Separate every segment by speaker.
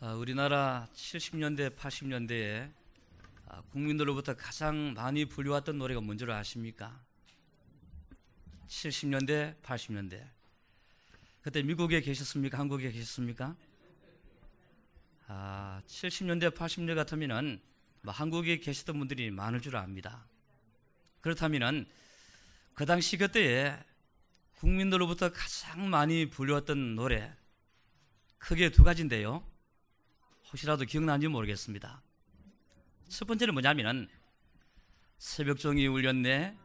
Speaker 1: 아, 우리나라 70년대, 80년대에 아, 국민들로부터 가장 많이 불려왔던 노래가 뭔지 아십니까? 70년대, 80년대. 그때 미국에 계셨습니까? 한국에 계셨습니까? 아, 70년대, 80년대 같으면은 뭐 한국에 계셨던 분들이 많을 줄 압니다. 그렇다면은 그 당시 그때에 국민들로부터 가장 많이 불려왔던 노래 크게 두 가지인데요. 혹시라도 기억나는지 모르겠습니다. 첫 번째는 뭐냐면은 새벽종이 울렸네,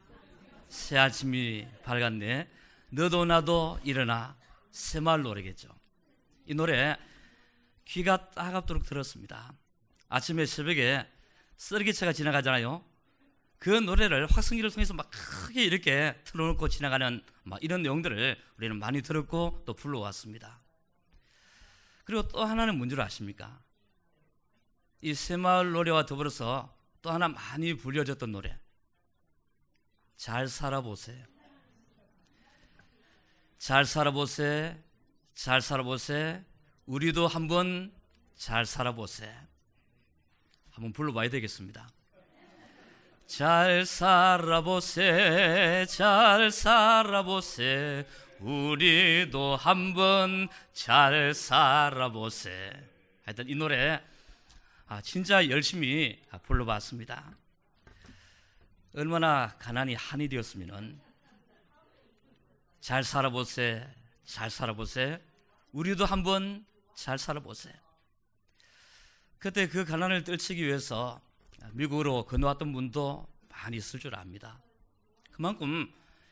Speaker 1: 새 아침이 밝았네, 너도 나도 일어나 새마을 노래겠죠. 이 노래 귀가 따갑도록 들었습니다. 아침에 새벽에 쓰레기차가 지나가잖아요. 그 노래를 확성기를 통해서 막 크게 이렇게 틀어놓고 지나가는 막 이런 내용들을 우리는 많이 들었고 또 불러왔습니다. 그리고 또 하나는 뭔 줄 아십니까? 이 새마을 노래와 더불어서 또 하나 많이 불려졌던 노래. 잘 살아보세요. 잘 살아보세, 잘 살아보세, 우리도 한번 잘 살아보세. 한번 불러봐야 되겠습니다. 잘 살아보세, 잘 살아보세, 우리도 한번 잘 살아보세. 하여튼 이 노래 아, 진짜 열심히 불러봤습니다. 얼마나 가난이 한이 되었으면은 잘 살아보세, 잘 살아보세, 우리도 한번 잘 살아보세. 그때 그 가난을 떨치기 위해서 미국으로 건너왔던 분도 많이 있을 줄 압니다. 그만큼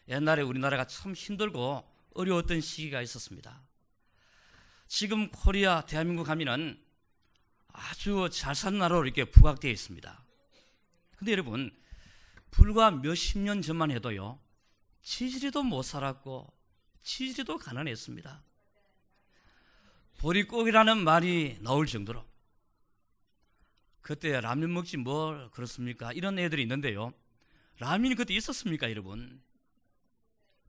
Speaker 1: 옛날에 우리나라가 참 힘들고 어려웠던 시기가 있었습니다. 지금 코리아, 대한민국 하면은 아주 잘 산 나라로 이렇게 부각되어 있습니다. 근데 여러분, 불과 몇십 년 전만 해도요, 치질이도 못 살았고, 치질이도 가난했습니다. 보리고기라는 말이 나올 정도로. 그때 라면 먹지 뭘 그렇습니까? 이런 애들이 있는데요. 라면이 그때 있었습니까, 여러분?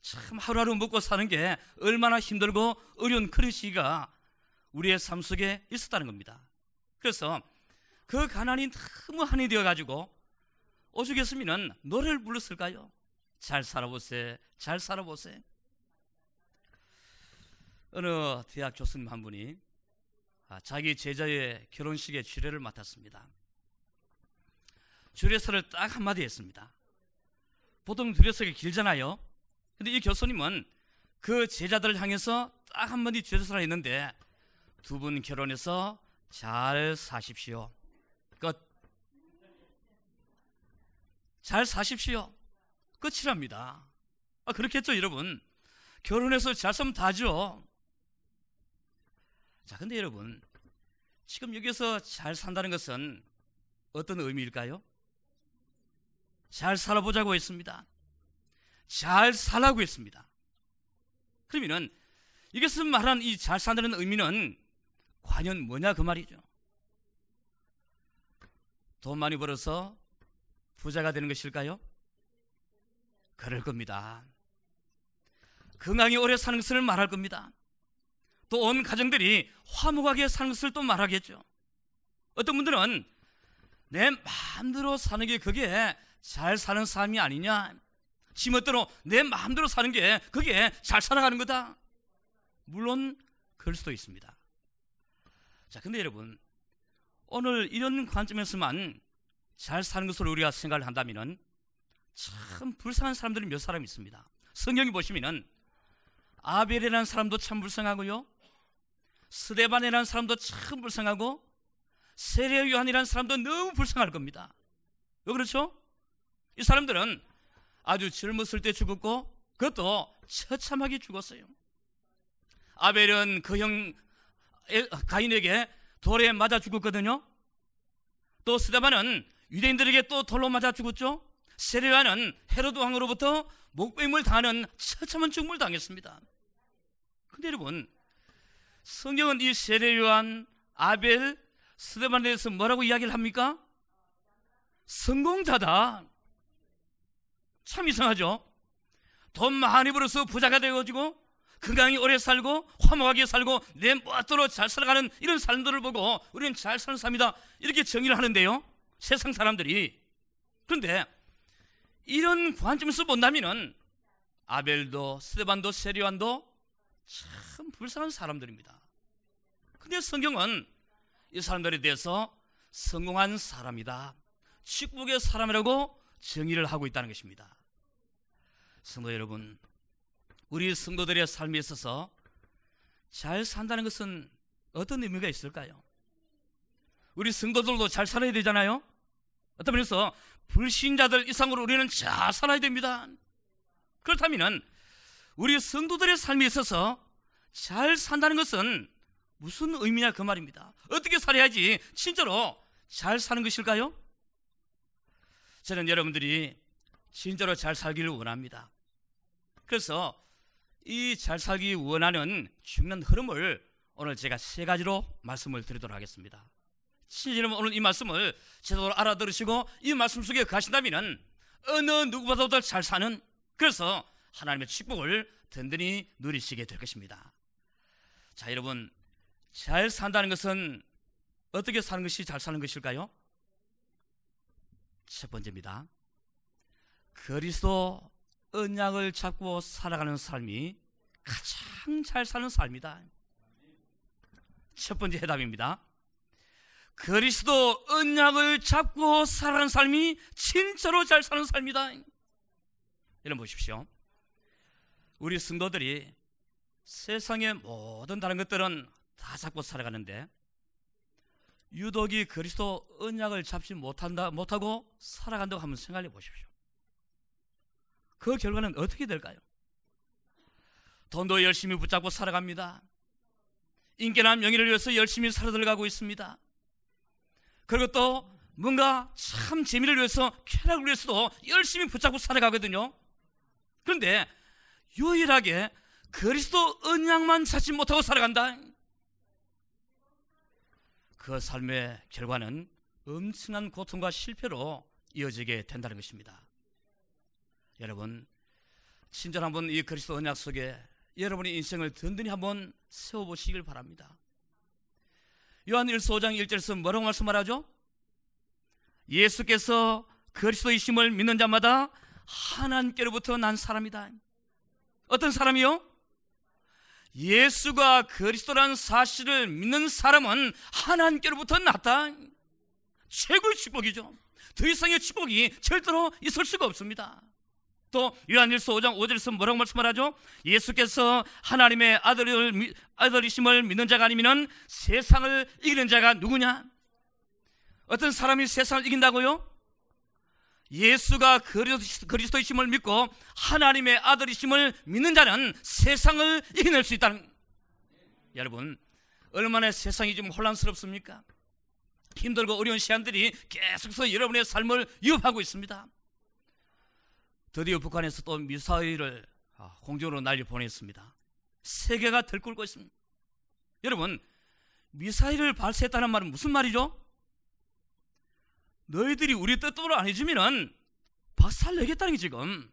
Speaker 1: 참 하루하루 먹고 사는 게 얼마나 힘들고 어려운 그런 시기가 우리의 삶 속에 있었다는 겁니다. 그래서 그 가난이 너무 한이 되어가지고 오죽했으면 노래를 불렀을까요? 잘 살아보세, 잘 살아보세. 어느 대학 교수님 한 분이 아, 자기 제자의 결혼식에 주례를 맡았습니다. 주례서를 딱 한마디 했습니다. 보통 주례서가 길잖아요. 근데 이 교수님은 그 제자들을 향해서 딱 한마디 주례서를 했는데 두 분 결혼해서 잘 사십시오. 끝. 잘 사십시오. 끝이랍니다. 아, 그렇겠죠, 여러분? 결혼해서 잘 살면 다죠. 자, 근데 여러분, 지금 여기서 잘 산다는 것은 어떤 의미일까요? 잘 살아보자고 했습니다. 잘 살라고 했습니다. 그러면은 이것은 말한 이 잘 산다는 의미는 과연 뭐냐 그 말이죠. 돈 많이 벌어서 부자가 되는 것일까요? 그럴 겁니다. 건강히 오래 사는 것을 말할 겁니다. 또 온 가정들이 화목하게 사는 것을 또 말하겠죠. 어떤 분들은 내 마음대로 사는 게 그게 잘 사는 삶이 아니냐. 지멋대로 내 마음대로 사는 게 그게 잘 살아가는 거다. 물론 그럴 수도 있습니다. 자, 근데 여러분, 오늘 이런 관점에서만 잘 사는 것으로 우리가 생각을 한다면 참 불쌍한 사람들이 몇 사람 있습니다. 성경에 보시면은 아벨이라는 사람도 참 불쌍하고요. 스데반이라는 사람도 참 불쌍하고 세례 요한이라는 사람도 너무 불쌍할 겁니다. 왜 그렇죠? 이 사람들은 아주 젊었을 때 죽었고 그것도 처참하게 죽었어요. 아벨은 그 형 가인에게 돌에 맞아 죽었거든요. 또 스데반은 유대인들에게 또 돌로 맞아 죽었죠. 세례와는 헤로드 왕으로부터 목배임을 당하는 처참한 죽음을 당했습니다. 근데 여러분, 성경은 이 세례요한, 아벨, 스데반에 대해서 뭐라고 이야기를 합니까? 성공자다. 참 이상하죠? 돈 많이 벌어서 부자가 되어가지고 건강히 오래 살고 화목하게 살고 내 멋대로 잘 살아가는 이런 사람들을 보고 우리는 잘 사는 사람이다. 이렇게 정의를 하는데요. 세상 사람들이. 그런데 이런 관점에서 본다면은 아벨도 스테반도 세리완도 참 불쌍한 사람들입니다. 근데 성경은 이 사람들에 대해서 성공한 사람이다. 축복의 사람이라고 정의를 하고 있다는 것입니다. 성도 여러분 우리 성도들의 삶에 있어서 잘 산다는 것은 어떤 의미가 있을까요? 우리 성도들도 잘 살아야 되잖아요. 어떤 면에서 불신자들 이상으로 우리는 잘 살아야 됩니다. 그렇다면 우리 성도들의 삶에 있어서 잘 산다는 것은 무슨 의미냐 그 말입니다. 어떻게 살아야지 진짜로 잘 사는 것일까요? 저는 여러분들이 진짜로 잘 살기를 원합니다. 그래서 이 잘 살기 원하는 중요한 흐름을 오늘 제가 세 가지로 말씀을 드리도록 하겠습니다. 시청자여러분 오늘 이 말씀을 제대로 알아들으시고 이 말씀 속에 가신다면 어느 누구보다도 잘 사는 그래서 하나님의 축복을 든든히 누리시게 될 것입니다. 자 여러분 잘 산다는 것은 어떻게 사는 것이 잘 사는 것일까요? 첫 번째입니다. 그리스도 언약을 잡고 살아가는 삶이 가장 잘 사는 삶이다. 첫 번째 해답입니다. 그리스도 언약을 잡고 살아가는 삶이 진짜로 잘 사는 삶이다. 여러분 보십시오. 우리 성도들이 세상의 모든 다른 것들은 다 잡고 살아가는데 유독이 그리스도 언약을 잡지 못한다 못하고 살아간다고 한번 생각해 보십시오. 그 결과는 어떻게 될까요? 돈도 열심히 붙잡고 살아갑니다. 인기나 명예를 위해서 열심히 살아 들어가고 있습니다. 그리고 또 뭔가 참 재미를 위해서 쾌락을 위해서도 열심히 붙잡고 살아가거든요. 그런데 유일하게 그리스도 언약만 찾지 못하고 살아간다. 그 삶의 결과는 엄청난 고통과 실패로 이어지게 된다는 것입니다. 여러분 친절 한번 이 그리스도 언약 속에 여러분의 인생을 든든히 한번 세워보시길 바랍니다. 요한 1서 5장 1절에서 뭐라고 말씀하죠? 예수께서 그리스도이심을 믿는 자마다 하나님께로부터 난 사람이다. 어떤 사람이요? 예수가 그리스도라는 사실을 믿는 사람은 하나님께로부터 났다. 최고의 축복이죠. 더 이상의 축복이 절대로 있을 수가 없습니다. 또 요한일서 5장 5절에서 뭐라고 말씀하죠? 예수께서 하나님의 아들을 아들이심을 믿는 자가 아니면 세상을 이기는 자가 누구냐? 어떤 사람이 세상을 이긴다고요? 예수가 그리스도이심을 믿고 하나님의 아들이심을 믿는 자는 세상을 이겨낼 수 있다는 여러분 얼마나 세상이 좀 혼란스럽습니까? 힘들고 어려운 시간들이 계속해서 여러분의 삶을 위협하고 있습니다. 드디어 북한에서 또 미사일을 아, 공중으로 날려 보냈습니다. 세계가 들끓고 있습니다. 여러분, 미사일을 발사했다는 말은 무슨 말이죠? 너희들이 우리 뜻대로 안 해주면은 박살 내겠다는 게 지금.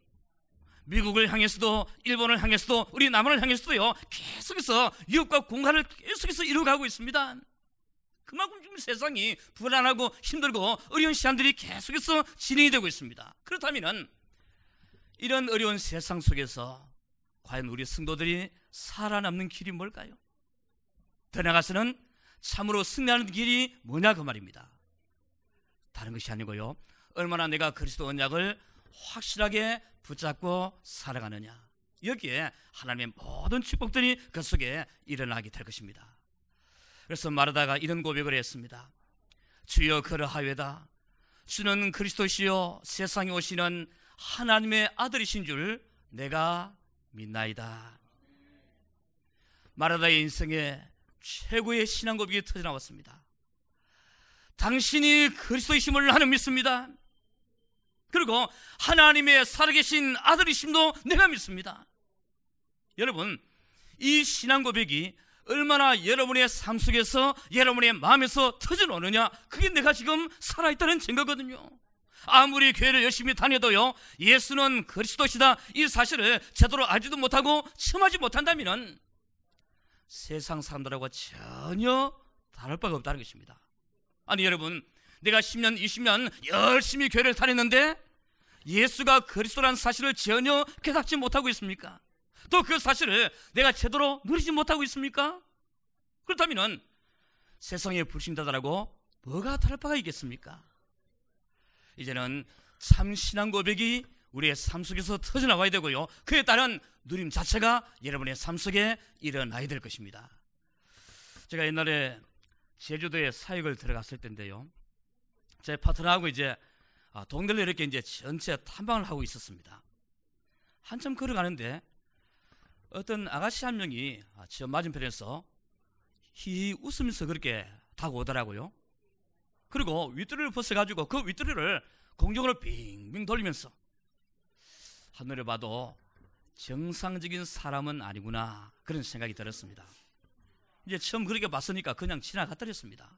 Speaker 1: 미국을 향해서도 일본을 향해서도 우리 남한을 향해서도요 계속해서 유럽과 공간을 계속해서 이루어가고 있습니다. 그만큼 지금 세상이 불안하고 힘들고 어려운 시간들이 계속해서 진행이 되고 있습니다. 그렇다면은 이런 어려운 세상 속에서 과연 우리 성도들이 살아남는 길이 뭘까요? 더 나가서는 참으로 승리하는 길이 뭐냐 그 말입니다. 다른 것이 아니고요. 얼마나 내가 그리스도 언약을 확실하게 붙잡고 살아가느냐. 여기에 하나님의 모든 축복들이 그 속에 일어나게 될 것입니다. 그래서 마르다가 이런 고백을 했습니다. 주여 그러하외다. 주는 그리스도시요 세상에 오시는 하나님의 아들이신 줄 내가 믿나이다. 마라다의 인생에 최고의 신앙 고백이 터져 나왔습니다. 당신이 그리스도이심을 나는 믿습니다. 그리고 하나님의 살아계신 아들이심도 내가 믿습니다. 여러분, 이 신앙 고백이 얼마나 여러분의 삶 속에서 여러분의 마음에서 터져 나오느냐 그게 내가 지금 살아있다는 증거거든요. 아무리 교회를 열심히 다녀도요, 예수는 그리스도시다 이 사실을 제대로 알지도 못하고 체험하지 못한다면 세상 사람들하고 전혀 다를 바가 없다는 것입니다. 아니 여러분, 내가 10년, 20년 열심히 교회를 다녔는데 예수가 그리스도라는 사실을 전혀 깨닫지 못하고 있습니까? 또 그 사실을 내가 제대로 누리지 못하고 있습니까? 그렇다면 세상의 불신자들하고 뭐가 다를 바가 있겠습니까? 이제는 참 신앙 고백이 우리의 삶 속에서 터져나와야 되고요. 그에 따른 누림 자체가 여러분의 삶 속에 일어나야 될 것입니다. 제가 옛날에 제주도에 사역을 들어갔을 때인데요. 제 파트너하고 이제 아, 동네를 이렇게 이제 전체 탐방을 하고 있었습니다. 한참 걸어가는데 어떤 아가씨 한 명이 아, 저 맞은편에서 히 웃으면서 그렇게 다가오더라고요. 그리고 윗두리를 벗어가지고 그 윗두리를 공중으로 빙빙 돌리면서 하늘을 봐도 정상적인 사람은 아니구나 그런 생각이 들었습니다. 이제 처음 그렇게 봤으니까 그냥 지나갔더랬습니다.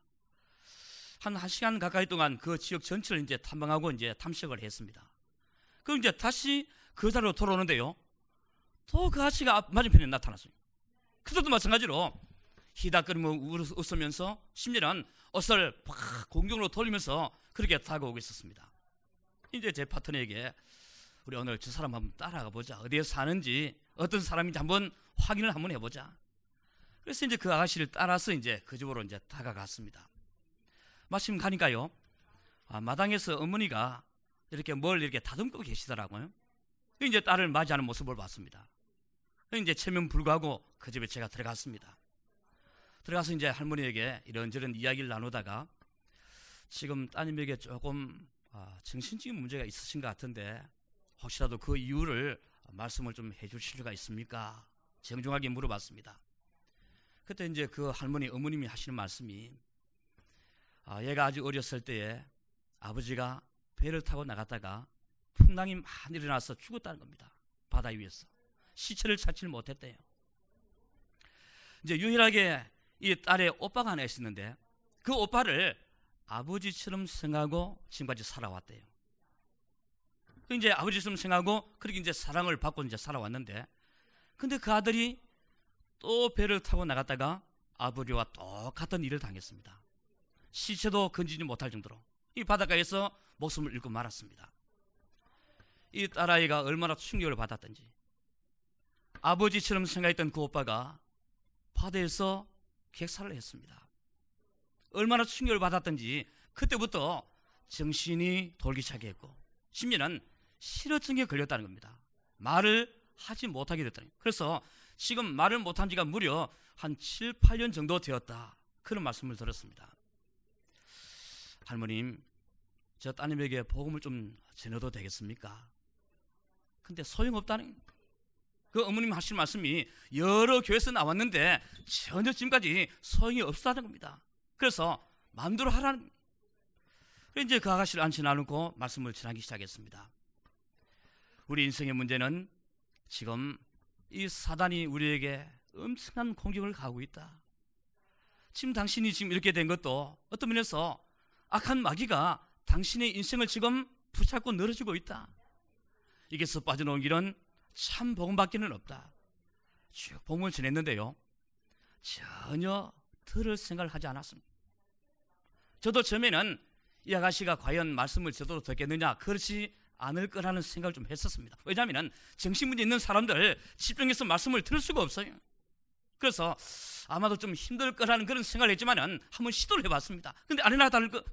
Speaker 1: 한 1시간 가까이 동안 그 지역 전체를 이제 탐방하고 이제 탐색을 했습니다. 그럼 이제 다시 그 자리로 돌아오는데요. 또 그 아저씨가 맞은편에 나타났어요. 그때도 마찬가지로 희닥거리며 웃으면서 심지어는 옷을 팍 공중으로 돌리면서 그렇게 다가오고 있었습니다. 이제 제 파트너에게 우리 오늘 저 사람 한번 따라가 보자. 어디에 사는지 어떤 사람인지 한번 확인을 한번 해보자. 그래서 이제 그 아가씨를 따라서 이제 그 집으로 이제 다가갔습니다. 마침 가니까요. 아, 마당에서 어머니가 이렇게 뭘 이렇게 다듬고 계시더라고요. 이제 딸을 맞이하는 모습을 봤습니다. 이제 체면 불구하고 그 집에 제가 들어갔습니다. 들어가서 이제 할머니에게 이런저런 이야기를 나누다가 지금 따님에게 조금 아, 정신적인 문제가 있으신 것 같은데 혹시라도 그 이유를 말씀을 좀 해주실 수가 있습니까? 정중하게 물어봤습니다. 그때 이제 그 할머니 어머님이 하시는 말씀이 아, 얘가 아주 어렸을 때에 아버지가 배를 타고 나갔다가 풍랑이 많이 일어나서 죽었다는 겁니다. 바다 위에서 시체를 찾지를 못했대요. 이제 유일하게 이 딸의 오빠가 하나 있었는데 그 오빠를 아버지처럼 생각하고 지금까지 살아왔대요. 그 이제 아버지처럼 생각하고 그렇게 이제 사랑을 받고 이제 살아왔는데 근데 그 아들이 또 배를 타고 나갔다가 아버지와 똑같은 일을 당했습니다. 시체도 건지지 못할 정도로 이 바닷가에서 목숨을 잃고 말았습니다. 이 딸아이가 얼마나 충격을 받았던지 아버지처럼 생각했던 그 오빠가 바다에서 객사를 했습니다. 얼마나 충격을 받았던지 그때부터 정신이 돌기 시작했고 심지어는 실어증에 걸렸다는 겁니다. 말을 하지 못하게 거예요. 그래서 지금 말을 못한 지가 무려 한 7, 8년 정도 되었다. 그런 말씀을 들었습니다. 할머님, 저 따님에게 복음을 좀 전해도 되겠습니까? 근데 소용없다는 그 어머님 하신 말씀이 여러 교회에서 나왔는데 전혀 지금까지 소용이 없다는 겁니다. 그래서 마음대로 하라는 이제 그 아가씨를 앉혀 나누고 말씀을 전하기 시작했습니다. 우리 인생의 문제는 지금 이 사단이 우리에게 엄청난 공격을 가하고 있다. 지금 당신이 지금 이렇게 된 것도 어떤 면에서 악한 마귀가 당신의 인생을 지금 붙잡고 늘어지고 있다. 이게서 빠져나온 길은 참 복음밖에는 없다. 쭉 복음을 전했는데요. 전혀 들을 생각을 하지 않았습니다. 저도 처음에는 이 아가씨가 과연 말씀을 제대로 듣겠느냐 그렇지 않을 거라는 생각을 좀 했었습니다. 왜냐하면 정신문제 있는 사람들 집중해서 말씀을 들을 수가 없어요. 그래서 아마도 좀 힘들 거라는 그런 생각을 했지만은 한번 시도를 해봤습니다. 근데 아니나 다를까,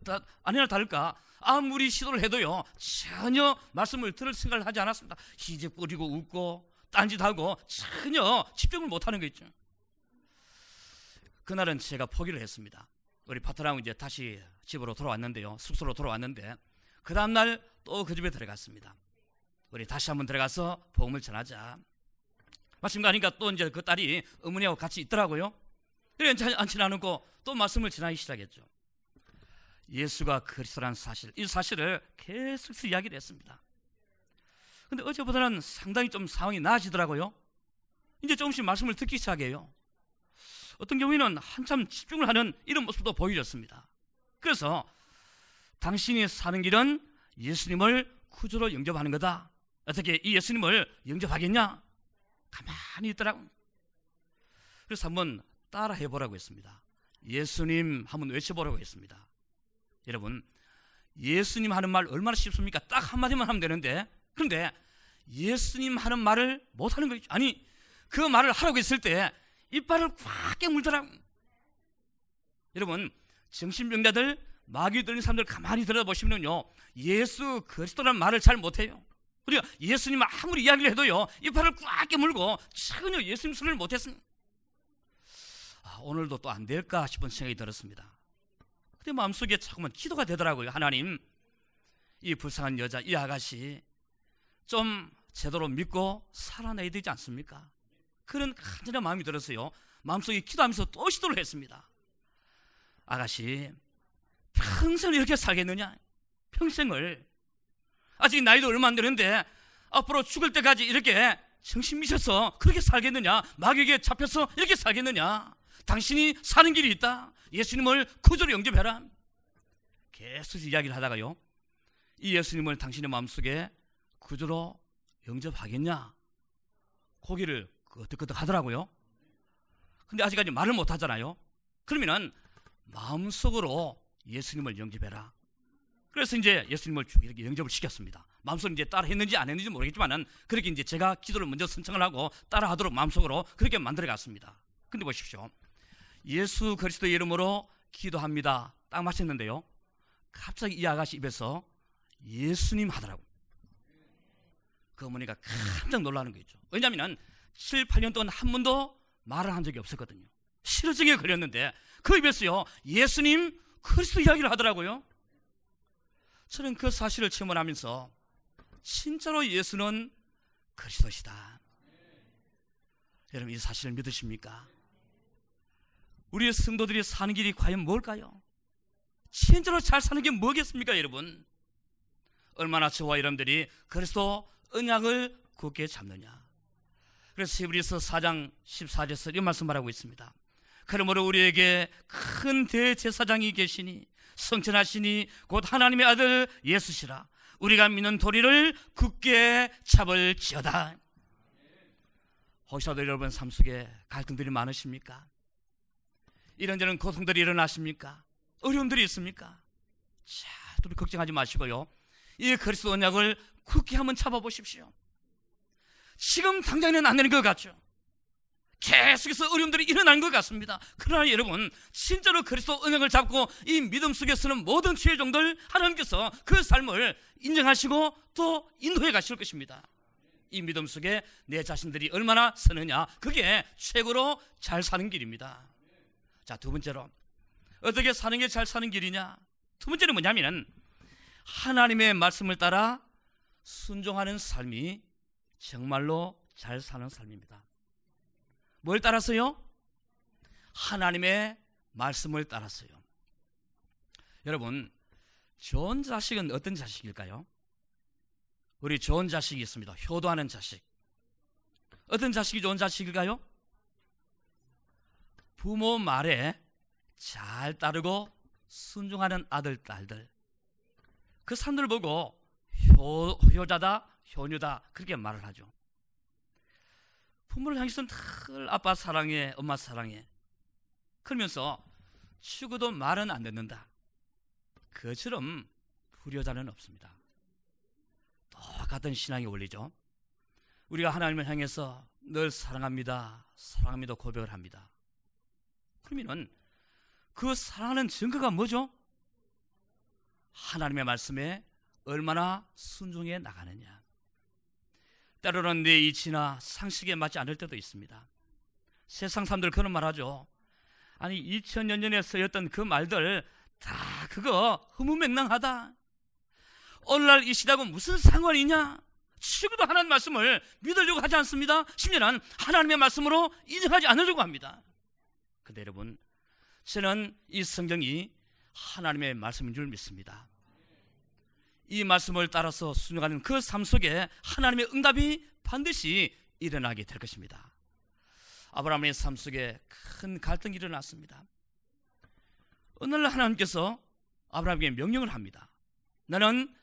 Speaker 1: 아니나 다를까 아무리 시도를 해도요 전혀 말씀을 들을 생각을 하지 않았습니다. 희재 뿌리고 웃고 딴짓하고 전혀 집중을 못하는 거 있죠. 그날은 제가 포기를 했습니다. 우리 파트너하고 이제 다시 집으로 돌아왔는데요. 숙소로 돌아왔는데 그 다음날 또 그 집에 들어갔습니다. 우리 다시 한번 들어가서 복음을 전하자. 마침 가니까 또 이제 그 딸이 어머니하고 같이 있더라고요. 그래 앉지 않고 또 말씀을 전하기 시작했죠. 예수가 그리스도라는 사실, 이 사실을 계속 이야기를 했습니다. 근데 어제보다는 상당히 좀 상황이 나아지더라고요. 이제 조금씩 말씀을 듣기 시작해요. 어떤 경우에는 한참 집중을 하는 이런 모습도 보여졌습니다. 그래서 당신이 사는 길은 예수님을 구주로 영접하는 거다. 어떻게 이 예수님을 영접하겠냐? 가만히 있더라고. 그래서 한번 따라 해 보라고 했습니다. 예수님 한번 외쳐보라고 했습니다. 여러분, 예수님 하는 말 얼마나 쉽습니까? 딱 한마디만 하면 되는데, 그런데 예수님 하는 말을 못 하는 거죠. 아니, 그 말을 하라고 했을 때 이빨을 꽉 깨물더라고. 여러분, 정신병자들, 마귀 들린 사람들 가만히 들어보시면요. 예수 그리스도라는 말을 잘 못해요. 우리가 예수님 아무리 이야기를 해도요. 이빨을 꽉 깨물고 전혀 예수님 소리를 못했습니다. 아, 오늘도 또 안 될까 싶은 생각이 들었습니다. 근데 마음속에 자꾸만 기도가 되더라고요. 하나님, 이 불쌍한 여자, 이 아가씨 좀 제대로 믿고 살아내야 되지 않습니까? 그런 간절한 마음이 들었어요. 마음속에 기도하면서 또 시도를 했습니다. 아가씨, 평생 이렇게 살겠느냐? 평생을. 아직 나이도 얼마 안 되는데 앞으로 죽을 때까지 이렇게 정신 미쳐서 그렇게 살겠느냐? 마귀에게 잡혀서 이렇게 살겠느냐? 당신이 사는 길이 있다. 예수님을 구조로 영접해라. 계속 이야기를 하다가요. 이 예수님을 당신의 마음속에 구조로 영접하겠냐? 고기를 끄덕끄덕 하더라고요. 근데 아직까지 말을 못 하잖아요. 그러면은 마음속으로 예수님을 영접해라. 그래서 이제 예수님을 이렇게 영접을 시켰습니다. 마음속으로 이제 따라 했는지 안 했는지 모르겠지만은 그렇게 이제 제가 기도를 먼저 선청을 하고 따라 하도록 마음속으로 그렇게 만들어 갔습니다. 근데 보십시오. 예수 그리스도의 이름으로 기도합니다. 딱 마쳤는데요. 갑자기 이 아가씨 입에서 예수님 하더라고. 그 어머니가 깜짝 놀라는 거죠. 왜냐하면 7, 8년 동안 한 번도 말을 한 적이 없었거든요. 실어증에 걸렸는데 그 입에서요 예수님 그리스도 이야기를 하더라고요. 저는 그 사실을 체험하면서 진짜로 예수는 그리스도시다. 여러분 이 사실을 믿으십니까? 우리의 성도들이 사는 길이 과연 뭘까요? 진짜로 잘 사는 게 뭐겠습니까, 여러분? 얼마나 저와 여러분들이 그리스도 언약을 굳게 잡느냐. 그래서 히브리서 4장 14절에서 이 말씀을 하고 있습니다. 그러므로 우리에게 큰 대제사장이 계시니 성천하시니 곧 하나님의 아들 예수시라. 우리가 믿는 도리를 굳게 잡을지어다. 혹시라도 여러분 삶 속에 갈등들이 많으십니까? 이런저런 고통들이 일어나십니까? 어려움들이 있습니까? 자, 둘이 걱정하지 마시고요. 이 그리스도 언약을 굳게 한번 잡아보십시오. 지금 당장에는 안 되는 것 같죠? 계속해서 어려움들이 일어나는 것 같습니다. 그러나 여러분, 진짜로 그리스도 언약을 잡고 이 믿음 속에 서는 모든 죄종들 하나님께서 그 삶을 인정하시고 또 인도해 가실 것입니다. 이 믿음 속에 내 자신들이 얼마나 서느냐, 그게 최고로 잘 사는 길입니다. 자, 두 번째로 어떻게 사는 게 잘 사는 길이냐? 두 번째는 뭐냐면 하나님의 말씀을 따라 순종하는 삶이 정말로 잘 사는 삶입니다. 뭘 따라서요? 하나님의 말씀을 따랐어요. 여러분, 좋은 자식은 어떤 자식일까요? 우리 좋은 자식이 있습니다. 효도하는 자식. 어떤 자식이 좋은 자식일까요? 부모 말에 잘 따르고 순종하는 아들, 딸들. 그 사람들 보고 효, 효자다, 효녀다, 그렇게 말을 하죠. 부모를 향해서는 늘 아빠 사랑해, 엄마 사랑해. 그러면서 죽어도 말은 안 듣는다. 그처럼 불효자는 없습니다. 똑같은 신앙의 원리죠. 우리가 하나님을 향해서 늘 사랑합니다. 사랑합니다. 고백을 합니다. 그러면은 그 사랑하는 증거가 뭐죠? 하나님의 말씀에 얼마나 순종해 나가느냐. 때로는 내 이치나 상식에 맞지 않을 때도 있습니다. 세상 사람들 그런 말 하죠. 아니 2000년 전에 쓰였던 그 말들 다 그거 허무맹랑하다. 오늘날 이 시대하고 무슨 상관이냐? 지금도 하나님 말씀을 믿으려고 하지 않습니다. 심지어는 하나님의 말씀으로 인정하지 않으려고 합니다. 근데 여러분, 저는 이 성경이 하나님의 말씀인 줄 믿습니다. 이 말씀을 따라서 순종하는 그 삶 속에 하나님의 응답이 반드시 일어나게 될 것입니다. 아브라함의 삶 속에 큰 갈등이 일어났습니다. 어느 날 하나님께서 아브라함에게 명령을 합니다. 너는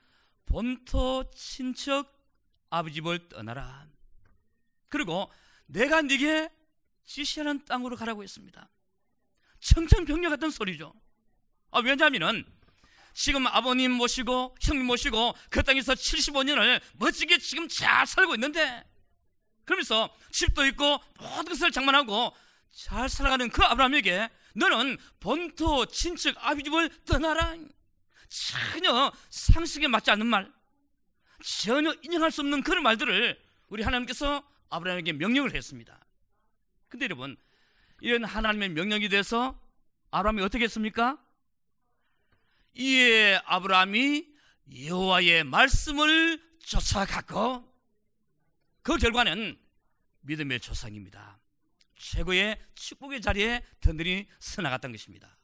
Speaker 1: 본토 친척 아버지 집을 떠나라. 그리고 내가 네게 지시하는 땅으로 가라고 했습니다. 청천벽력 같은 소리죠. 아, 왜냐하면은 지금 아버님 모시고 형님 모시고 그 땅에서 75년을 멋지게 지금 잘 살고 있는데 그러면서 집도 있고 모든 것을 장만하고 잘 살아가는 그 아브라함에게 너는 본토 친척 아비 집을 떠나라 전혀 상식에 맞지 않는 말 전혀 인정할 수 없는 그런 말들을 우리 하나님께서 아브라함에게 명령을 했습니다 근데 여러분 이런 하나님의 명령이 돼서 아브라함이 어떻게 했습니까? 이에 아브라함이 여호와의 말씀을 쫓아갔고 그 결과는 믿음의 조상입니다. 최고의 축복의 자리에 든든히 서나갔던 것입니다.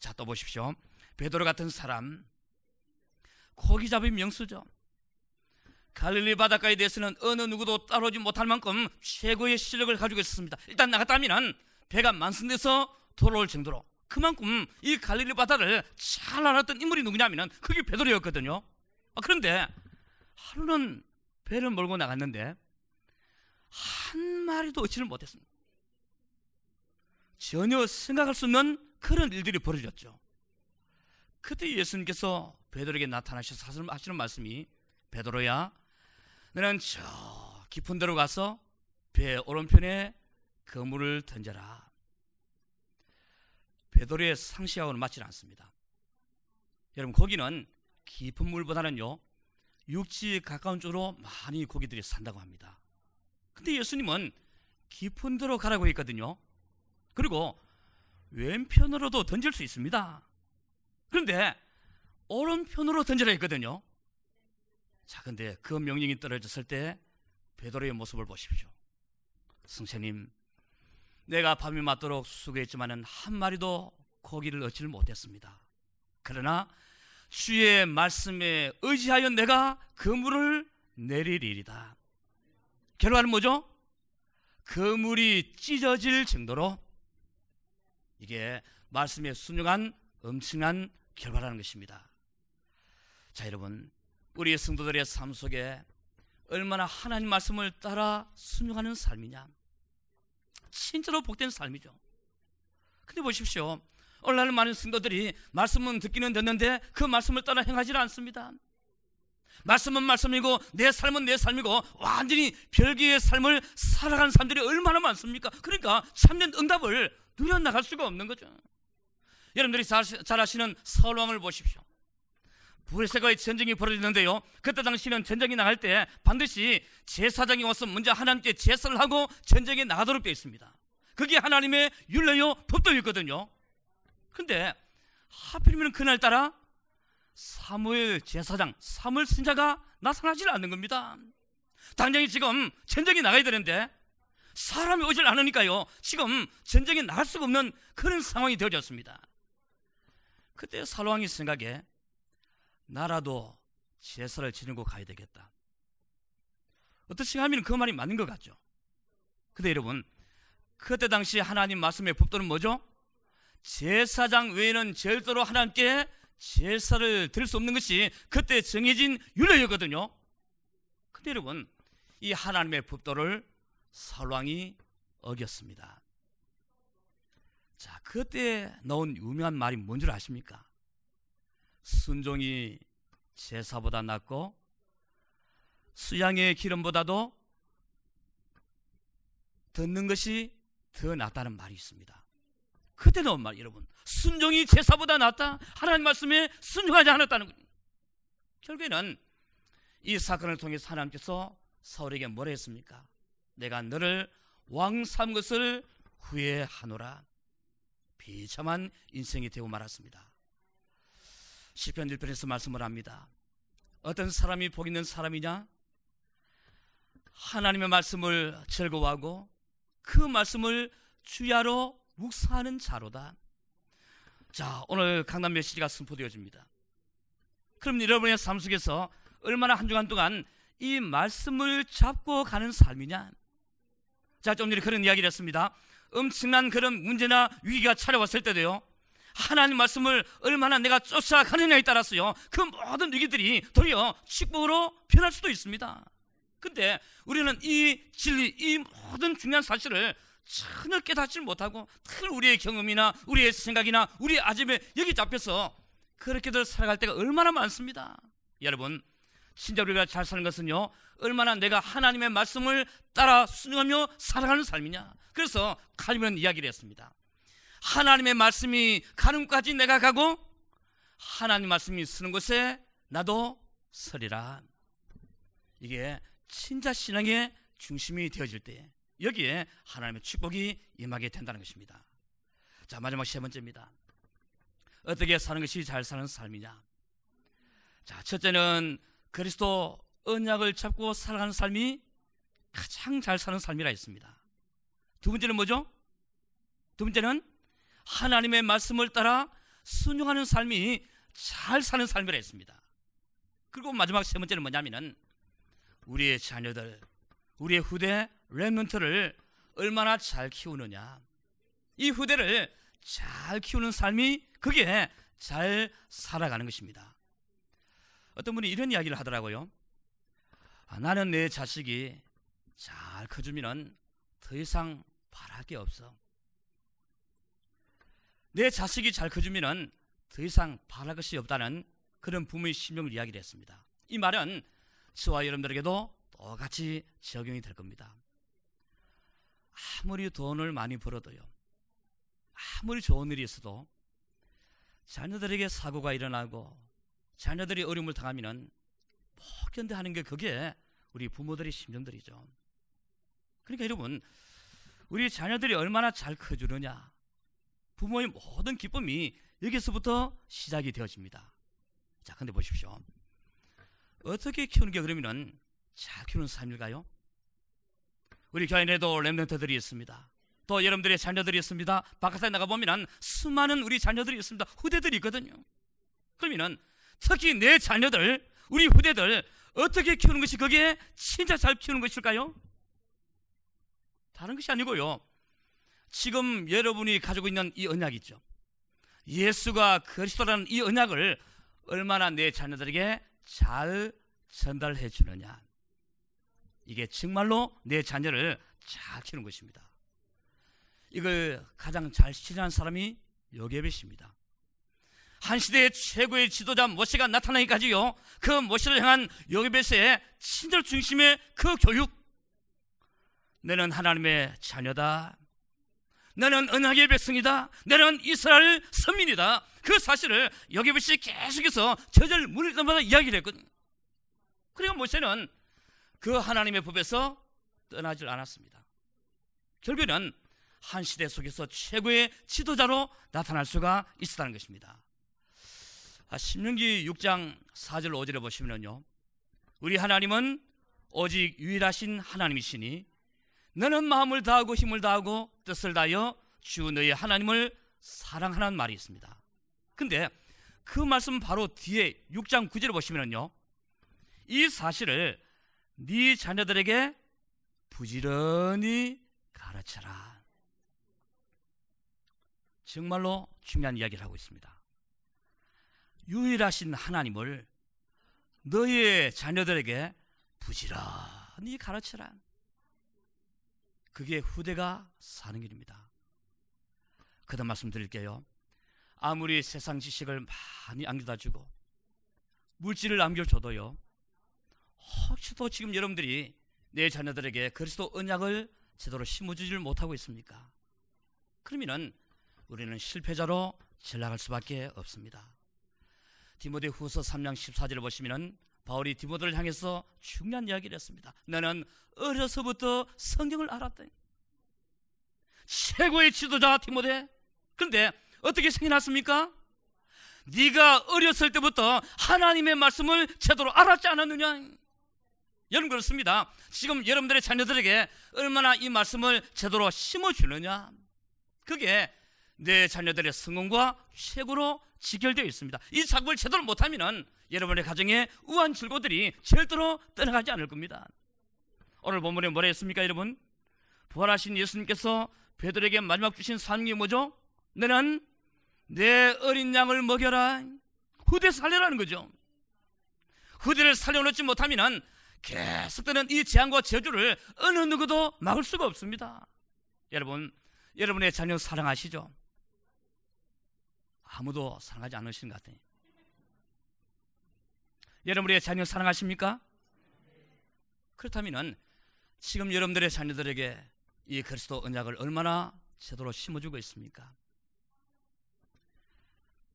Speaker 1: 자, 또 보십시오. 베드로 같은 사람 고기 잡은 명수죠. 갈릴리 바닷가에 대해서는 어느 누구도 따라오지 못할 만큼 최고의 실력을 가지고 있었습니다. 일단 나갔다면 배가 만선돼서 돌아올 정도로 그만큼 이 갈릴리 바다를 잘 알았던 인물이 누구냐면은 그게 베드로였거든요. 아, 그런데 하루는 배를 몰고 나갔는데 한 마리도 얻지를 못했습니다. 전혀 생각할 수 없는 그런 일들이 벌어졌죠. 그때 예수님께서 베드로에게 나타나셔서 하시는 말씀이 베드로야 너는 저 깊은 데로 가서 배 오른편에 그물을 던져라. 베드로의 상시하고는 맞지는 않습니다. 여러분 거기는 깊은 물보다는요 육지에 가까운 쪽으로 많이 고기들이 산다고 합니다. 근데 예수님은 깊은 데로 가라고 했거든요. 그리고 왼편으로도 던질 수 있습니다. 그런데 오른편으로 던지라 했거든요. 자, 근데 그 명령이 떨어졌을 때 베드로의 모습을 보십시오. 승세님, 내가 밤이 맞도록 수고했지만은 한 마리도 고기를 얻지를 못했습니다. 그러나 주의 말씀에 의지하여 내가 그물을 내리리이다. 결과는 뭐죠? 그물이 찢어질 정도로 이게 말씀에 순종한 엄청난 결과라는 것입니다. 자, 여러분, 우리의 성도들의 삶 속에 얼마나 하나님 말씀을 따라 순종하는 삶이냐? 진짜로 복된 삶이죠. 근데 보십시오. 오늘날 많은 성도들이 말씀은 듣기는 듣는데 그 말씀을 따라 행하지 않습니다. 말씀은 말씀이고 내 삶은 내 삶이고 완전히 별개의 삶을 살아가는 사람들이 얼마나 많습니까? 그러니까 참된 응답을 누려나갈 수가 없는 거죠. 여러분들이 잘, 잘 아시는 설왕을 보십시오. 불세가의 전쟁이 벌어지는데요. 그때 당시는 전쟁이 나갈 때 반드시 제사장이 와서 먼저 하나님께 제사를 하고 전쟁에 나가도록 되어 있습니다. 그게 하나님의 율례요 법도였거든요. 근데 하필이면 그날따라 사무엘 제사장, 사무엘 신자가 나타나질 않는 겁니다. 당장이 지금 전쟁이 나가야 되는데 사람이 오질 않으니까요. 지금 전쟁에 나갈 수가 없는 그런 상황이 되어졌습니다. 그때 사로왕이 생각에 나라도 제사를 지내고 가야 되겠다. 어떻게 하면 그 말이 맞는 것 같죠. 근데 여러분, 그때 당시 하나님 말씀의 법도는 뭐죠? 제사장 외에는 절대로 하나님께 제사를 드릴 수 없는 것이 그때 정해진 율례였거든요. 근데 여러분, 이 하나님의 법도를 사왕이 어겼습니다. 자, 그때 나온 유명한 말이 뭔 줄 아십니까? 순종이 제사보다 낫고 수양의 기름보다도 듣는 것이 더 낫다는 말이 있습니다. 나온 말 여러분. 순종이 제사보다 낫다. 하나님 말씀에 순종하지 않았다는 것 결국에는 이 사건을 통해서 하나님께서 사울에게 뭐라 했습니까? 내가 너를 왕 삼 것을 후회하노라. 비참한 인생이 되고 말았습니다 시편 1편에서 말씀을 합니다 어떤 사람이 복 있는 사람이냐? 하나님의 말씀을 즐거워하고 그 말씀을 주야로 묵사하는 자로다. 자, 오늘 강남 메시지가 선포되어집니다. 그럼 여러분의 삶 속에서 얼마나 한 주간 동안 이 말씀을 잡고 가는 삶이냐? 자, 좀 전에 그런 이야기를 했습니다. 엄청난 그런 문제나 위기가 찾아왔을 때도요. 하나님 말씀을 얼마나 내가 쫓아가느냐에 따라서요. 그 모든 위기들이 도리어 축복으로 변할 수도 있습니다. 근데 우리는 이 진리, 이 모든 중요한 사실을 전혀 깨닫지 못하고 늘 우리의 경험이나 우리의 생각이나 우리의 아집에 여기 잡혀서 그렇게들 살아갈 때가 얼마나 많습니다. 여러분, 진짜 우리가 잘 사는 것은요, 얼마나 내가 하나님의 말씀을 따라 순종하며 살아가는 삶이냐. 그래서 칼빈은 이야기를 했습니다. 하나님의 말씀이 가는 까지 내가 가고 하나님 말씀이 쓰는 곳에 나도 서리라. 이게 진짜 신앙의 중심이 되어질 때 여기에 하나님의 축복이 임하게 된다는 것입니다. 자, 마지막 세 번째입니다. 어떻게 사는 것이 잘 사는 삶이냐? 자, 첫째는 그리스도 언약을 잡고 살아가는 삶이 가장 잘 사는 삶이라 했습니다. 두 번째는 뭐죠? 두 번째는 하나님의 말씀을 따라 순종하는 삶이 잘 사는 삶이라 했습니다. 그리고 마지막 세 번째는 뭐냐면은 우리의 자녀들, 우리의 후대 렘넌트를 얼마나 잘 키우느냐. 이 후대를 잘 키우는 삶이 그게 잘 살아가는 것입니다. 어떤 분이 이런 이야기를 하더라고요. 아, 나는 내 자식이 잘 커주면 더 이상 바랄 게 없어. 내 자식이 잘 커주면 더 이상 바랄 것이 없다는 그런 부모의 심령을 이야기를 했습니다. 이 말은 저와 여러분들에게도 똑같이 적용이 될 겁니다. 아무리 돈을 많이 벌어도요. 아무리 좋은 일이 있어도 자녀들에게 사고가 일어나고 자녀들이 어려움을 당하면 못 견뎌하는 게 그게 우리 부모들의 심정들이죠. 그러니까 여러분 우리 자녀들이 얼마나 잘 커주느냐 부모의 모든 기쁨이 여기서부터 시작이 되어집니다. 자, 근데 보십시오. 어떻게 키우는 게 그러면은 잘 키우는 삶일까요? 우리 교회 내도 렘넌트들이 있습니다. 또 여러분들의 자녀들이 있습니다. 바깥에 나가 보면 수많은 우리 자녀들이 있습니다. 후대들이 있거든요. 그러면은 특히 내 자녀들, 우리 후대들 어떻게 키우는 것이 그게 진짜 잘 키우는 것일까요? 다른 것이 아니고요. 지금 여러분이 가지고 있는 이 언약 있죠. 예수가 그리스도라는 이 언약을 얼마나 내 자녀들에게 잘 전달해 주느냐. 이게 정말로 내 자녀를 잘 키우는 것입니다. 이걸 가장 잘 실현한 사람이 요게벳입니다. 한 시대의 최고의 지도자 모세가 나타나기까지요. 그 모세를 향한 요게벳의 친절 중심의 그 교육. 너는 하나님의 자녀다. 너는 언약의 백성이다. 너는 이스라엘 선민이다. 그 사실을 요게벳이 계속해서 저절 물을 때마다 이야기를 했거든요. 그러니까 모세는 그 하나님의 법에서 떠나질 않았습니다. 결국에는 한 시대 속에서 최고의 지도자로 나타날 수가 있었다는 것입니다. 아, 신명기 6장 4절 5절에 보시면요. 우리 하나님은 오직 유일하신 하나님이시니 너는 마음을 다하고 힘을 다하고 뜻을 다하여 주 너의 하나님을 사랑하는 말이 있습니다. 근데 그 말씀 바로 뒤에 6장 9절에 보시면요. 이 사실을 네 자녀들에게 부지런히 가르쳐라. 정말로 중요한 이야기를 하고 있습니다. 유일하신 하나님을 너의 자녀들에게 부지런히 가르쳐라. 그게 후대가 사는 길입니다. 그다음 말씀드릴게요. 아무리 세상 지식을 많이 안겨다 주고 물질을 남겨줘도요. 혹시도 지금 여러분들이 내 자녀들에게 그리스도 언약을 제대로 심어주지를 못하고 있습니까? 그러면은 우리는 실패자로 전락할 수밖에 없습니다. 디모데 후서 3장 14절을 보시면은 바울이 디모데를 향해서 중요한 이야기를 했습니다. 너는 어려서부터 성경을 알았다. 최고의 지도자 디모데. 근데 어떻게 생겨났습니까? 네가 어렸을 때부터 하나님의 말씀을 제대로 알았지 않았느냐? 여러분 그렇습니다. 지금 여러분들의 자녀들에게 얼마나 이 말씀을 제대로 심어주느냐. 그게 내 자녀들의 성공과 최고로 직결되어 있습니다. 이 작업을 제대로 못하면 여러분의 가정에 우한 즐거들이 절대로 떠나가지 않을 겁니다. 오늘 본문에 뭐라 했습니까, 여러분? 부활하신 예수님께서 베드로에게 마지막 주신 상이 뭐죠? 너는 내 어린 양을 먹여라. 후대 살려라는 거죠. 후대를 살려놓지 못하면 계속되는 이 재앙과 저주를 어느 누구도 막을 수가 없습니다. 여러분, 여러분의 자녀 사랑하시죠? 아무도 사랑하지 않으신 것 같아요. 여러분의 자녀 사랑하십니까? 그렇다면 지금 여러분들의 자녀들에게 이 그리스도 언약을 얼마나 제대로 심어주고 있습니까?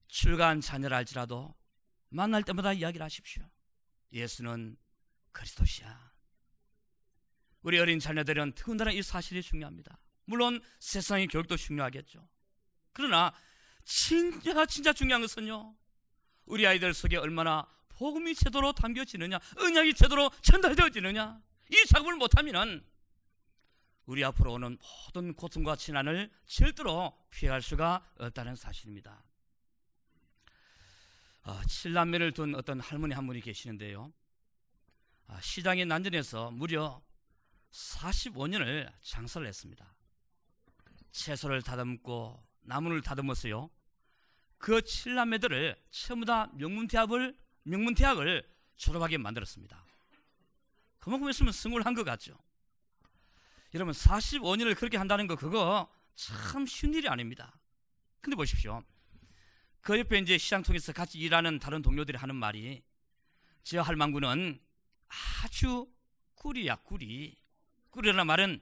Speaker 1: 출가한 자녀라 할지라도 만날 때마다 이야기를 하십시오. 예수는 그리스도시야. 우리 어린 자녀들은 더군다나 이 사실이 중요합니다. 물론 세상의 교육도 중요하겠죠. 그러나 진짜 진짜 중요한 것은요. 우리 아이들 속에 얼마나 복음이 제대로 담겨지느냐, 언약이 제대로 전달되어지느냐. 이 작업을 못하면은 우리 앞으로 오는 모든 고통과 진난을 절대로 피할 수가 없다는 사실입니다. 어, 칠남매를 둔 어떤 할머니 한 분이 계시는데요. 아, 시장의 난전에서 무려 45년을 장사를 했습니다. 채소를 다듬고 나무를 다듬었어요. 그 칠남매들을 전부 다 명문대학을 명문대학을 졸업하게 만들었습니다. 그만큼 있으면 성공을 것 같죠. 여러분 45년을 그렇게 한다는 거 그거 참 쉬운 일이 아닙니다. 근데 보십시오. 그 옆에 이제 시장 통해서 같이 일하는 다른 동료들이 하는 말이 저 할망구는 아주 꿀이야 꿀이 꿀이라는 말은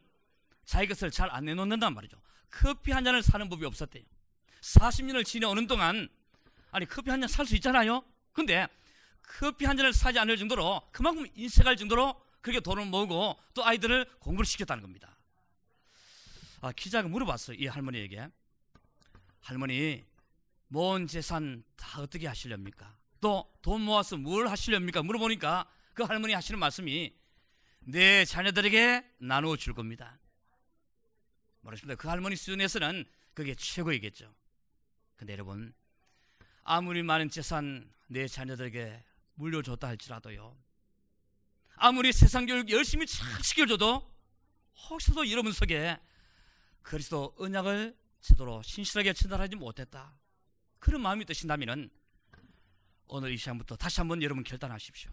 Speaker 1: 자기 것을 잘 안 내놓는단 말이죠. 커피 한 잔을 사는 법이 없었대요. 40년을 지내오는 동안 아니 커피 한 잔 살 수 있잖아요. 근데 커피 한 잔을 사지 않을 정도로 그만큼 인색할 정도로 그렇게 돈을 모으고 또 아이들을 공부를 시켰다는 겁니다. 아, 기자가 물어봤어요. 이 할머니에게. 할머니, 모은 재산 다 어떻게 하시렵니까? 또 돈 모아서 뭘 하시렵니까? 물어보니까 그 할머니 하시는 말씀이 내 자녀들에게 나누어 줄 겁니다. 모르십니다. 그 할머니 수준에서는 그게 최고이겠죠. 근데 여러분, 아무리 많은 재산 내 자녀들에게 물려줬다 할지라도요. 아무리 세상 교육 열심히 잘 시켜줘도 혹시도 여러분 속에 그리스도 언약을 제대로 신실하게 전달하지 못했다. 그런 마음이 드신다면 오늘 이 시간부터 다시 한번 여러분 결단하십시오.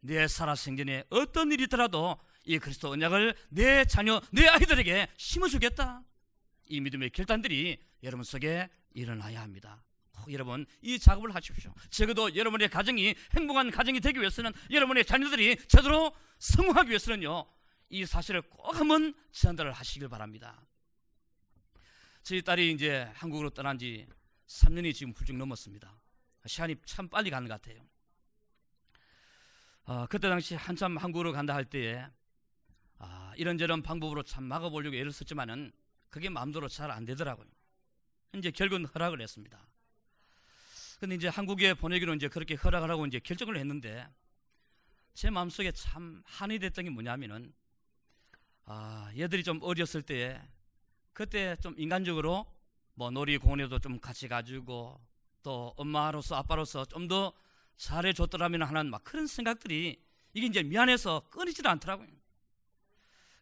Speaker 1: 내 살아생전에 어떤 일이 있더라도 이 그리스도 언약을 내 자녀, 내 아이들에게 심어주겠다. 이 믿음의 결단들이 여러분 속에 일어나야 합니다. 여러분 이 작업을 하십시오. 적어도 여러분의 가정이 행복한 가정이 되기 위해서는 여러분의 자녀들이 제대로 성공하기 위해서는요. 이 사실을 꼭 한번 전달을 하시길 바랍니다. 저희 딸이 이제 한국으로 떠난 지 3년이 지금 훌쩍 넘었습니다. 시간이 참 빨리 가는 것 같아요. 어, 그때 당시 한참 한국으로 간다 할 때에 아, 이런저런 방법으로 참 막아보려고 애를 썼지만은 그게 마음대로 잘 안 되더라고요. 이제 결국은 허락을 했습니다. 근데 이제 한국에 보내기로 이제 그렇게 허락하라고 이제 결정을 했는데 제 마음속에 참 한이 됐던 게 뭐냐면은 아, 얘들이 좀 어렸을 때에 그때 좀 인간적으로 뭐 놀이공원에도 좀 같이 가지고 또 엄마로서 아빠로서 좀 더 잘해줬더라면 하는 막 그런 생각들이 이게 이제 미안해서 끊이질 않더라고요.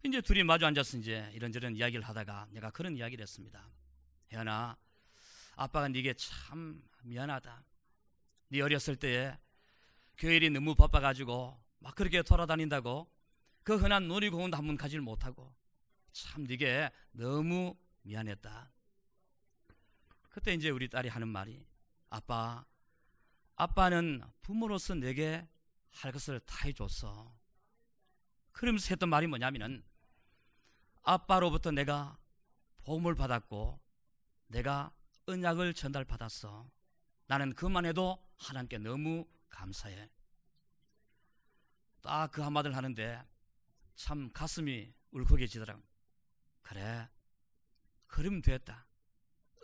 Speaker 1: 이제 둘이 마주 앉아서 이제 이런저런 이야기를 하다가 내가 그런 이야기를 했습니다. 혜연아, 아빠가 네게 참 미안하다. 네 어렸을 때에 교일이 너무 바빠가지고 막 그렇게 돌아다닌다고 그 흔한 놀이공원도 한 번 가지를 못하고 참 네게 너무 미안했다. 그때 이제 우리 딸이 하는 말이 아빠, 아빠는 부모로서 내게 할 것을 다 해줬어. 그러면서 했던 말이 뭐냐면은 아빠로부터 내가 복음을 받았고 내가 언약을 전달받았어. 나는 그만 해도 하나님께 너무 감사해. 딱 그 한마디를 하는데 참 가슴이 울컥해지더라고. 그래, 그럼 됐다.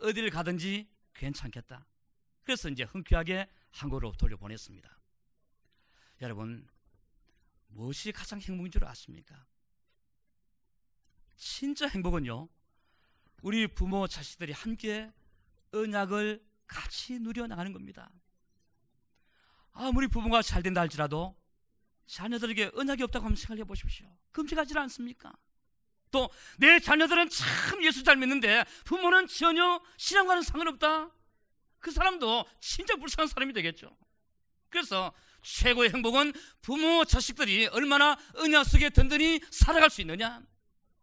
Speaker 1: 어디를 가든지 괜찮겠다. 그래서 이제 흔쾌하게 한국으로 돌려보냈습니다. 여러분, 무엇이 가장 행복인 줄 아십니까? 진짜 행복은요, 우리 부모, 자식들이 함께 언약을 같이 누려 나가는 겁니다. 아무리 부부가 잘 된다 할지라도 자녀들에게 언약이 없다고 한번 생각해 보십시오. 금식하지 않습니까? 또 내 자녀들은 참 예수 잘 믿는데 부모는 전혀 신앙과는 상관없다. 그 사람도 진짜 불쌍한 사람이 되겠죠. 그래서 최고의 행복은 부모 자식들이 얼마나 은혜 속에 든든히 살아갈 수 있느냐.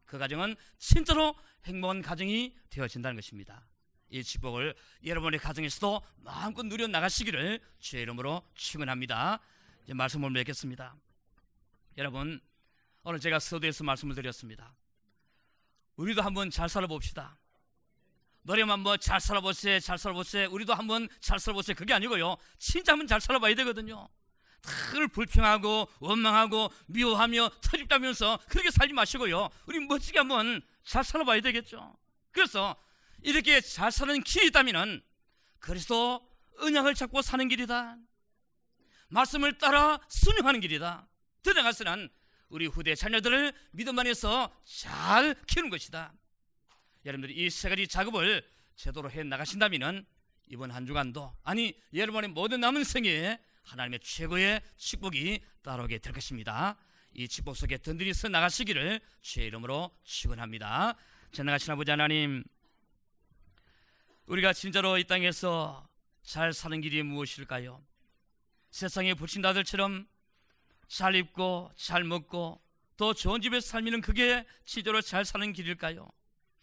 Speaker 1: 그 가정은 진짜로 행복한 가정이 되어진다는 것입니다. 이 축복을 여러분의 가정에서도 마음껏 누려 나가시기를 주의 이름으로 축원합니다. 이제 말씀을 맺겠습니다. 여러분 오늘 제가 서두에서 말씀을 드렸습니다. 우리도 한번 잘 살아봅시다. 노래만 뭐잘 살아보세, 잘 살아보세, 우리도 한번 잘 살아보세 그게 아니고요. 진짜 한번 잘 살아봐야 되거든요. 늘 불평하고 원망하고 미워하며 터집다면서 그렇게 살지 마시고요. 우리 멋지게 한번 잘 살아봐야 되겠죠. 그래서 이렇게 잘 사는 길이 있다면은 그리스도 언약을 잡고 사는 길이다. 말씀을 따라 순종하는 길이다. 들어가서는 우리 후대 자녀들을 믿음 안에서 잘 키우는 것이다. 여러분들이 이 세 가지 작업을 제대로 해 나가신다면은 이번 한 주간도 아니 여러분의 모든 남은 생에 하나님의 최고의 축복이 따라오게 될 것입니다. 이 축복 속에 든든히 서 나가시기를 주의 이름으로 축원합니다. 전나가신 아버지 하나님, 우리가 진짜로 이 땅에서 잘 사는 길이 무엇일까요? 세상의 불신자들처럼 잘 입고 잘 먹고 더 좋은 집에서 살면 그게 진짜로 잘 사는 길일까요?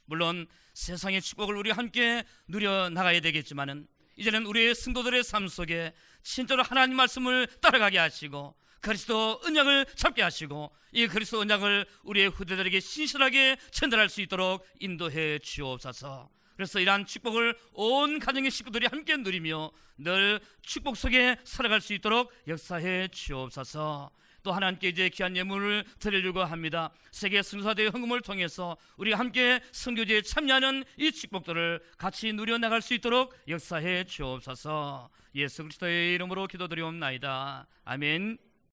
Speaker 1: 물론 세상의 축복을 우리 함께 누려 나가야 되겠지만은 이제는 우리의 승도들의 삶 속에 진짜로 하나님 말씀을 따라가게 하시고 그리스도 언약을 잡게 하시고 이 그리스도 언약을 우리의 후대들에게 신실하게 전달할 수 있도록 인도해 주옵소서. 그래서 이러한 축복을 온 가정의 식구들이 함께 누리며 늘 축복 속에 살아갈 수 있도록 역사해 주옵소서. 또 하나님께 이제 귀한 예물을 드리려고 합니다. 세계 순사대의 헌금을 통해서 우리가 함께 선교제에 참여하는 이 축복들을 같이 누려 나갈 수 있도록 역사해 주옵소서. 예수 그리스도의 이름으로 기도드리옵나이다. 아멘.